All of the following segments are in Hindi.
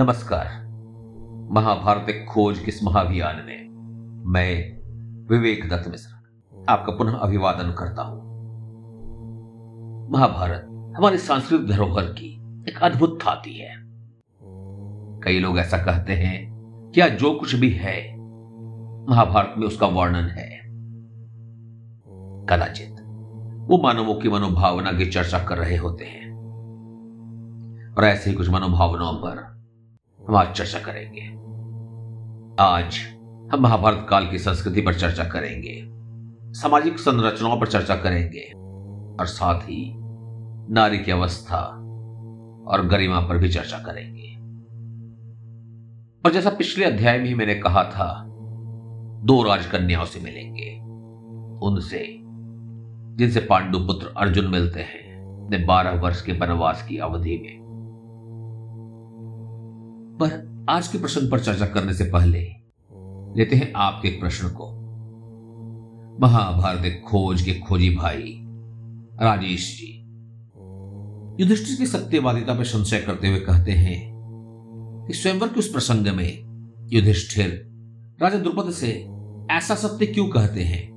नमस्कार। महाभारत खोज किस महाभियान में? मैं विवेक दत्त मिश्र आपका पुनः अभिवादन करता हूँ। महाभारत हमारी सांस्कृतिक धरोहर की एक अद्भुत थाती है। कई लोग ऐसा कहते हैं क्या जो कुछ भी है, महाभारत में उसका वर्णन है। कदाचित वो मानवों की मनोभावना की चर्चा कर रहे होते हैं। और ऐसे ही कुछ मनोभावनाओं पर हम आज चर्चा करेंगे। आज हम महाभारत काल की संस्कृति पर चर्चा करेंगे, सामाजिक संरचनाओं पर चर्चा करेंगे, और साथ ही नारी की अवस्था और गरिमा पर भी चर्चा करेंगे। और जैसा पिछले अध्याय में ही मैंने कहा था, दो राजकन्याओं से मिलेंगे। उनसे, जिनसे पांडु पुत्र अर्जुन मिलते हैं, ने बारह वर्ष के वनवास की अवधि में। पर आज के प्रश्न पर चर्चा करने से पहले लेते हैं आपके प्रश्न को। महाभारत खोज के खोजी भाई, राजेश जी। युधिष्ठिर की सत्यवादिता पर संशय करते हुए कहते हैं कि स्वयंवर के उस प्रसंग में युधिष्ठिर राजा द्रुपद से ऐसा सत्य क्यों कहते हैं?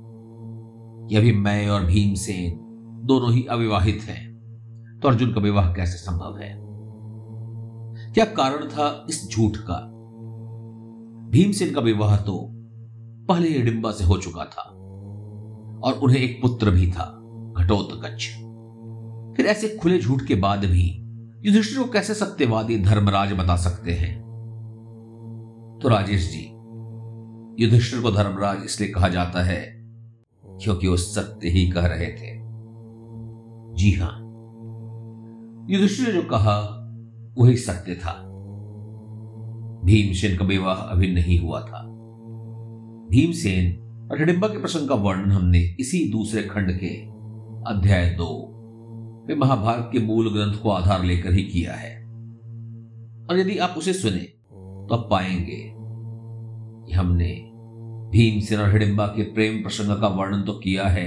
कि अभी मैं और भीमसेन दोनों ही अविवाहित हैं तो अर्जुन का विवाह कैसे संभव है? क्या कारण था इस झूठ का? भीमसेन का विवाह तो पहले ही डिंबा से हो चुका था, और उन्हें एक पुत्र भी था घटोत्कच फिर ऐसे खुले झूठ के बाद भी युधिष्ठिर को कैसे सत्यवादी धर्मराज बता सकते हैं? तो राजेश जी, युधिष्ठिर को धर्मराज इसलिए कहा जाता है क्योंकि वो सत्य ही कह रहे थे। जी हाँ, युधिष्ठिर ने जो कहा वही सत्य था। भीमसेन का विवाह अभी नहीं हुआ था। भीमसेन और हिडिंबा के प्रसंग का वर्णन हमने इसी दूसरे खंड के अध्याय दो में महाभारत के मूल ग्रंथ को आधार लेकर ही किया है। और यदि आप उसे सुने तो आप पाएँगे कि हमने भीमसेन और हिडिंबा के प्रेम प्रसंग का वर्णन तो किया है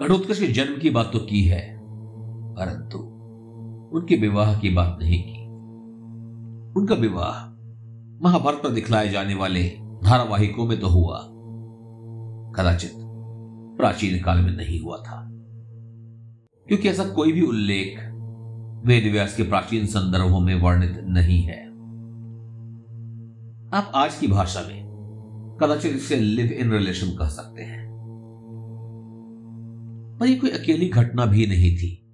घटोत्कच के जन्म की बात तो की है, परंतु उनके विवाह की बात नहीं की। उनका विवाह महाभारत पर दिखलाए जाने वाले धारावाहिकों में तो हुआ। कदाचित प्राचीन काल में नहीं हुआ था। क्योंकि ऐसा कोई भी उल्लेख वेद व्यास के प्राचीन संदर्भों में वर्णित नहीं है। आप आज की भाषा में कदाचित इसे लिव इन रिलेशन कह सकते हैं। पर यह कोई अकेली घटना भी नहीं थी।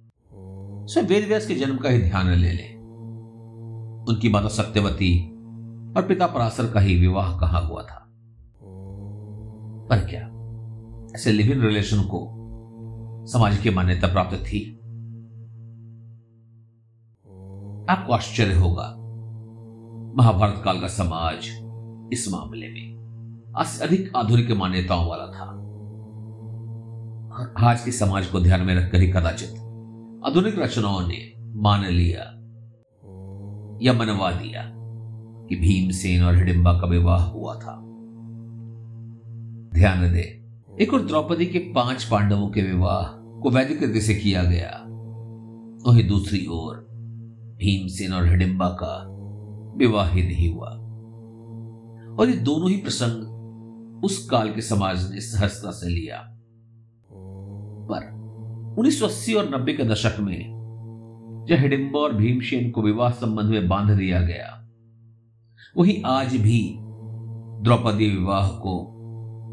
स्वयं वेद व्यास के जन्म का ही ध्यान ले लें। उनकी माता सत्यवती और पिता पराशर का ही विवाह कहा हुआ था? पर क्या ऐसे लिव इन रिलेशन को समाज की मान्यता प्राप्त थी? आपको आश्चर्य होगा, महाभारत काल का समाज इस मामले में अधिक आधुनिक मान्यताओं वाला था। आज के समाज को ध्यान में रखकर ही कदाचित आधुनिक रचनाओं ने मान लिया या मनवा दिया कि भीमसेन और हिडिंबा का विवाह हुआ था। ध्यान दे, एक और द्रौपदी के पाँच पांडवों के विवाह को वैदिक रीति से किया गया। वहीं दूसरी ओर भीमसेन और हिडिंबा का विवाह ही नहीं हुआ। और ये दोनों ही प्रसंग उस काल के समाज ने सहजता से लिया। पर 1980 और 90 के दशक में जब हिडिंबा और भीमसेन को विवाह संबंध में बाँध दिया गया, वही आज भी द्रौपदी विवाह को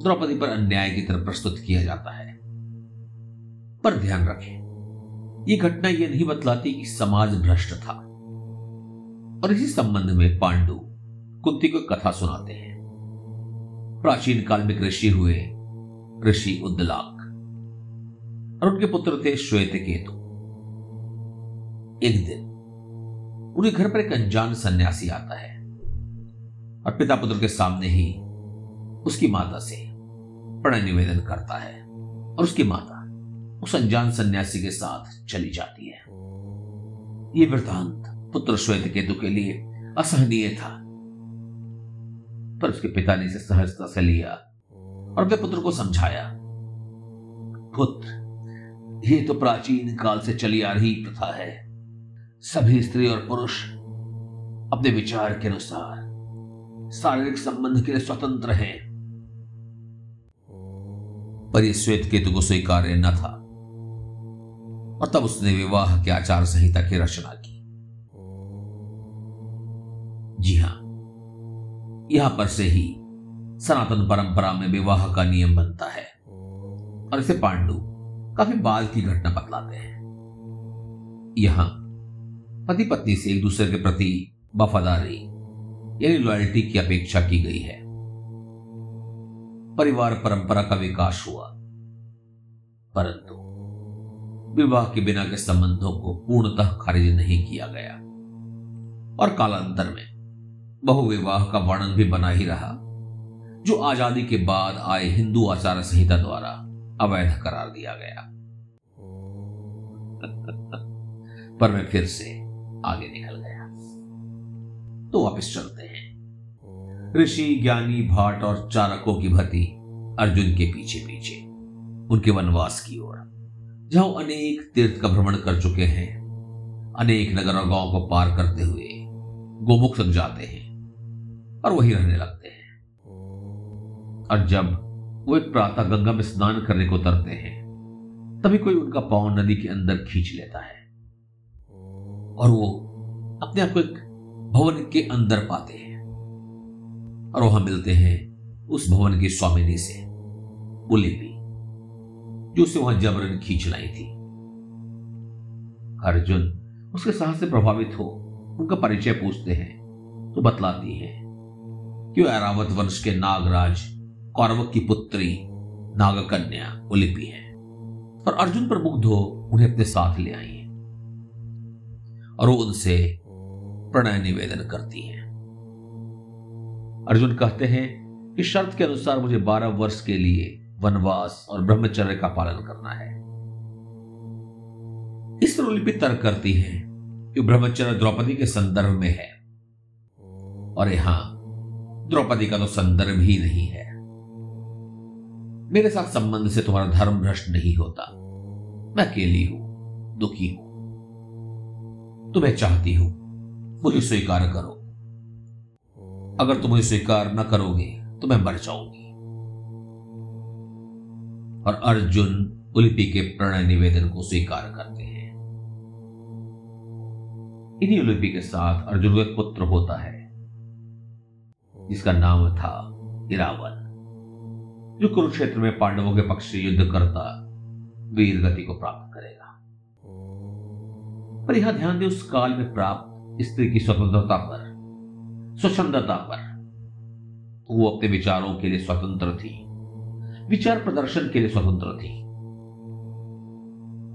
द्रौपदी पर अन्याय की तरह प्रस्तुत किया जाता है। पर ध्यान रखें यह घटना यह नहीं बतलाती कि समाज भ्रष्ट था। और इसी संबंध में पांडु कुंती को कथा सुनाते हैं। प्राचीन काल में कृषि हुए ऋषि उद्दलाक। और उनके पुत्र थे श्वेत केतु। एक दिन उन्हें घर पर एक अनजान सन्यासी आता है और पिता पुत्र के सामने ही उसकी माता से प्रणय निवेदन करता है और उसकी माता उस अनजान सन्यासी के साथ चली जाती है। यह वृतांत पुत्र श्वेत केतु के लिए असहनीय था, पर उसके पिता ने इसे सहजता से लिया और अपने पुत्र को समझाया, पुत्र ये तो प्राचीन काल से चली आ रही प्रथा है। सभी स्त्री और पुरुष अपने विचार के अनुसार शारीरिक संबंध के लिए स्वतंत्र हैं। पर यह श्वेत केतु को स्वीकार्य न था। और तब उसने विवाह के आचार संहिता की रचना की। जी हाँ, यहाँ पर से ही सनातन परंपरा में विवाह का नियम बनता है। और इसे पांडु काफ़ी बाद की घटना बतलाते हैं। यहाँ पति पत्नी से एक दूसरे के प्रति वफादारी, यानी लॉयल्टी की अपेक्षा की गई है। परिवार परंपरा का विकास हुआ। परंतु विवाह के बिना के संबंधों को पूर्णतः खारिज नहीं किया गया। और कालांतर में बहुविवाह का वर्णन भी बना ही रहा, जो आज़ादी के बाद आए हिंदू आचार संहिता द्वारा अवैध करार दिया गया। पर मैं फिर से आगे निकल गया। तो वापस चलते हैं। ऋषि ज्ञानी भाट और चारकों की भती अर्जुन के पीछे पीछे उनके वनवास की ओर। जहाँ अनेक तीर्थ का भ्रमण कर चुके हैं अनेक नगर और गाँव को पार करते हुए गोमुख तक जाते हैं और वही रहने लगते हैं। और जब वो एक प्रातः गंगा में स्नान करने को उतरते हैं। तभी कोई उनका पाँव नदी के अंदर खींच लेता है। और वो अपने आप को एक भवन के अंदर पाते हैं। और वहाँ मिलते हैं उस भवन की स्वामिनी से उलिपी जो उसे वहाँ जबरन खींच लाई थी। अर्जुन उसके साहस से प्रभावित हो, उनका परिचय पूछते हैं तो बतलाती है कि ऐरावत वंश के नागराज कौरव की पुत्री नागकन्या उलिपि है। और अर्जुन पर मुग्ध हो उन्हें अपने साथ ले आई है और वो उनसे प्रणय निवेदन करती है। अर्जुन कहते हैं कि शर्त के अनुसार मुझे बारह वर्ष के लिए वनवास और ब्रह्मचर्य का पालन करना है। इस उलिपि तर्क करती है कि ब्रह्मचर्य द्रौपदी के संदर्भ में है और यहाँ द्रौपदी का तो संदर्भ ही नहीं है। मेरे साथ संबंध से तुम्हारा धर्म भ्रष्ट नहीं होता। मैं अकेली हूँ, दुखी हूँ। तुम्हें चाहती हूँ, मुझे स्वीकार करो। अगर तुम मुझे स्वीकार न करोगे तो मैं मर जाऊँगी। और अर्जुन उलिपि के प्रणय निवेदन को स्वीकार करते हैं। इन्हीं उलिपि के साथ अर्जुन को पुत्र होता है, जिसका नाम था इरावन जो कुरुक्षेत्र में पांडवों के पक्ष से युद्ध करता, वीर गति को प्राप्त करेगा। पर यह ध्यान दे, उस काल में प्राप्त स्त्री की स्वतंत्रता पर, स्वच्छंदता पर, वो अपने विचारों के लिए स्वतंत्र थी, विचार प्रदर्शन के लिए स्वतंत्र थी।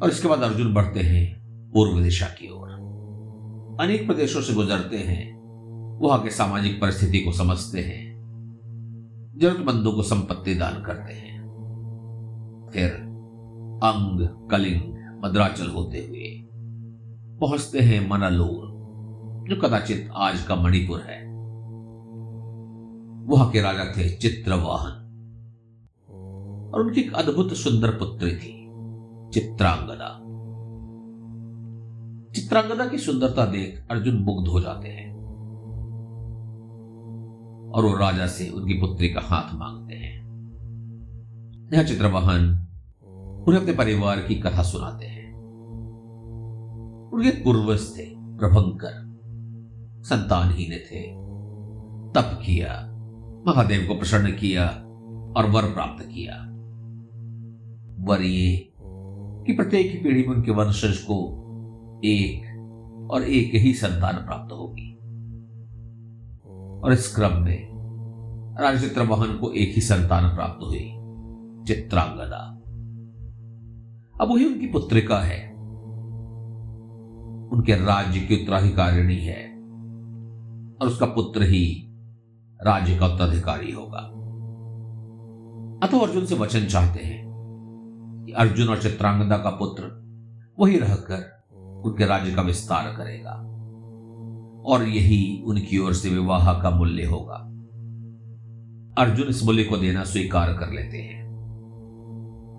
और इसके बाद अर्जुन बढ़ते हैं पूर्व दिशा की ओर। अनेक प्रदेशों से गुजरते हैं, वहाँ के सामाजिक परिस्थिति को समझते हैं जरूरतमंदों को संपत्ति दान करते हैं। फिर अंग, कलिंग, मद्राचल होते हुए पहुँचते हैं मनालोर, जो कदाचित आज का मणिपुर है। वहाँ के राजा थे चित्रवाहन, और उनकी एक अद्भुत सुंदर पुत्री थी, चित्रांगदा। चित्रांगदा की सुंदरता देख अर्जुन मुग्ध हो जाते हैं। और वो राजा से उनकी पुत्री का हाथ मांगते हैं। यह चित्रवाहन उन्हें अपने परिवार की कथा सुनाते हैं। उनके पूर्वज थे, प्रभंकर। संतानहीन थे। तप किया, महादेव को प्रसन्न किया और वर प्राप्त किया। वर ये कि प्रत्येक पीढ़ी में उनके वंशज को एक और एक ही संतान प्राप्त होगी। और इस क्रम में राजा चित्रमोहन को एक ही संतान प्राप्त हुई, चित्रांगदा। अब वही उनकी पुत्रिका है। उनके राज्य की उत्तराधिकारिणी है और उसका पुत्र ही राज्य का उत्तराधिकारी होगा। अतो अर्जुन से वचन चाहते हैं कि अर्जुन और चित्रांगदा का पुत्र वही रहकर उनके राज्य का विस्तार करेगा। और यही उनकी ओर से विवाह का मूल्य होगा। अर्जुन इस मूल्य को देना स्वीकार कर लेते हैं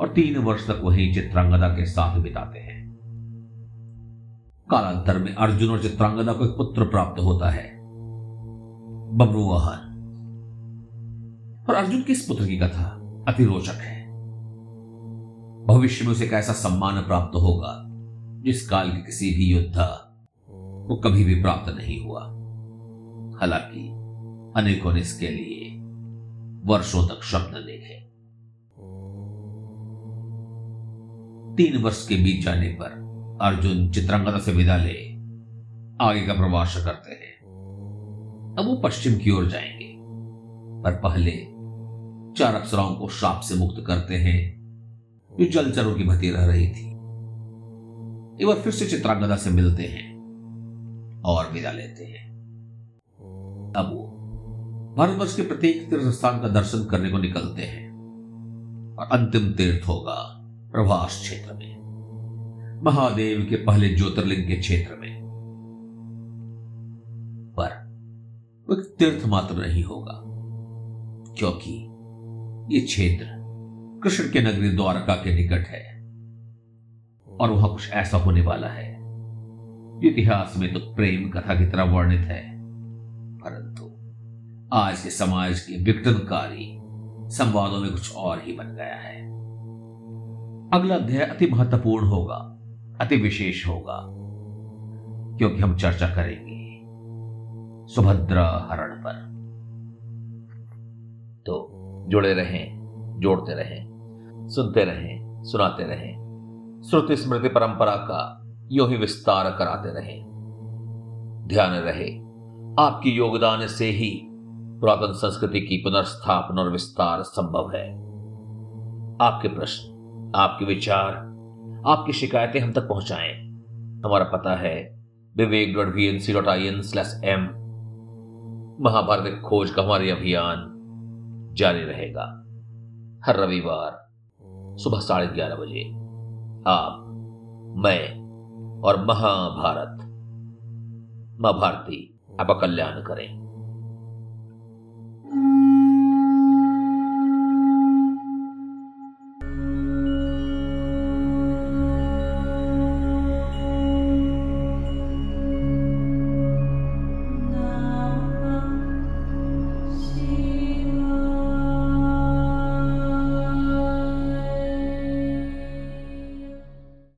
और तीन वर्ष तक वही चित्रांगदा के साथ बिताते हैं। कालांतर में अर्जुन और चित्रांगदा को एक पुत्र प्राप्त होता है बब्रुवाहन और अर्जुन की इस पुत्र की कथा? अति रोचक है। भविष्य में उसे एक ऐसा सम्मान प्राप्त होगा जिस काल के किसी भी योद्धा को कभी भी प्राप्त नहीं हुआ। हालाँकि, अनेकों ने इसके लिए वर्षों तक स्वप्न देखे। तीन वर्ष के बीत जाने पर अर्जुन चित्रांगदा से विदा ले आगे का प्रवास करते हैं। अब वो पश्चिम की ओर जाएँगे, पर पहले चार अप्सराओं को श्राप से मुक्त करते हैं, जो जलचरों की भती रह रही थी। एक बार फिर से चित्रांगदा से मिलते हैं। और विदा लेते हैं। अब वो भारतवर्ष के प्रत्येक तीर्थ स्थान का दर्शन करने को निकलते हैं और अंतिम तीर्थ होगा प्रभास क्षेत्र में। महादेव के पहले ज्योतिर्लिंग के क्षेत्र में। पर वो तीर्थ मात्र नहीं होगा, क्योंकि ये क्षेत्र कृष्ण के नगरी द्वारका के निकट है और वहाँ कुछ ऐसा होने वाला है। इतिहास में तो प्रेम कथा की तरह वर्णित है। परंतु आज के समाज के विघटनकारी संवादों में कुछ और ही बन गया है। अगला अध्याय अति महत्वपूर्ण होगा, अति विशेष होगा, क्योंकि हम चर्चा करेंगे सुभद्रा हरण पर। तो जुड़े रहें, जोड़ते रहें, सुनते रहें, सुनाते रहें। श्रुति स्मृति परंपरा का यो ही विस्तार कराते रहे। ध्यान रहे, आपकी योगदान से ही पुरातन संस्कृति की पुनर्स्थापना और विस्तार संभव है। आपके प्रश्न, आपके विचार, आपकी शिकायतें हम तक पहुंचाएँ। हमारा पता है, Vivek dot V N C dot I N slash M Mahabharat खोज का हमारे अभियान जारी रहेगा। हर रविवार सुबह साढ़े ग्यारह बजे। आप, मैं और महाभारत। माँ भारती कल्याण करें।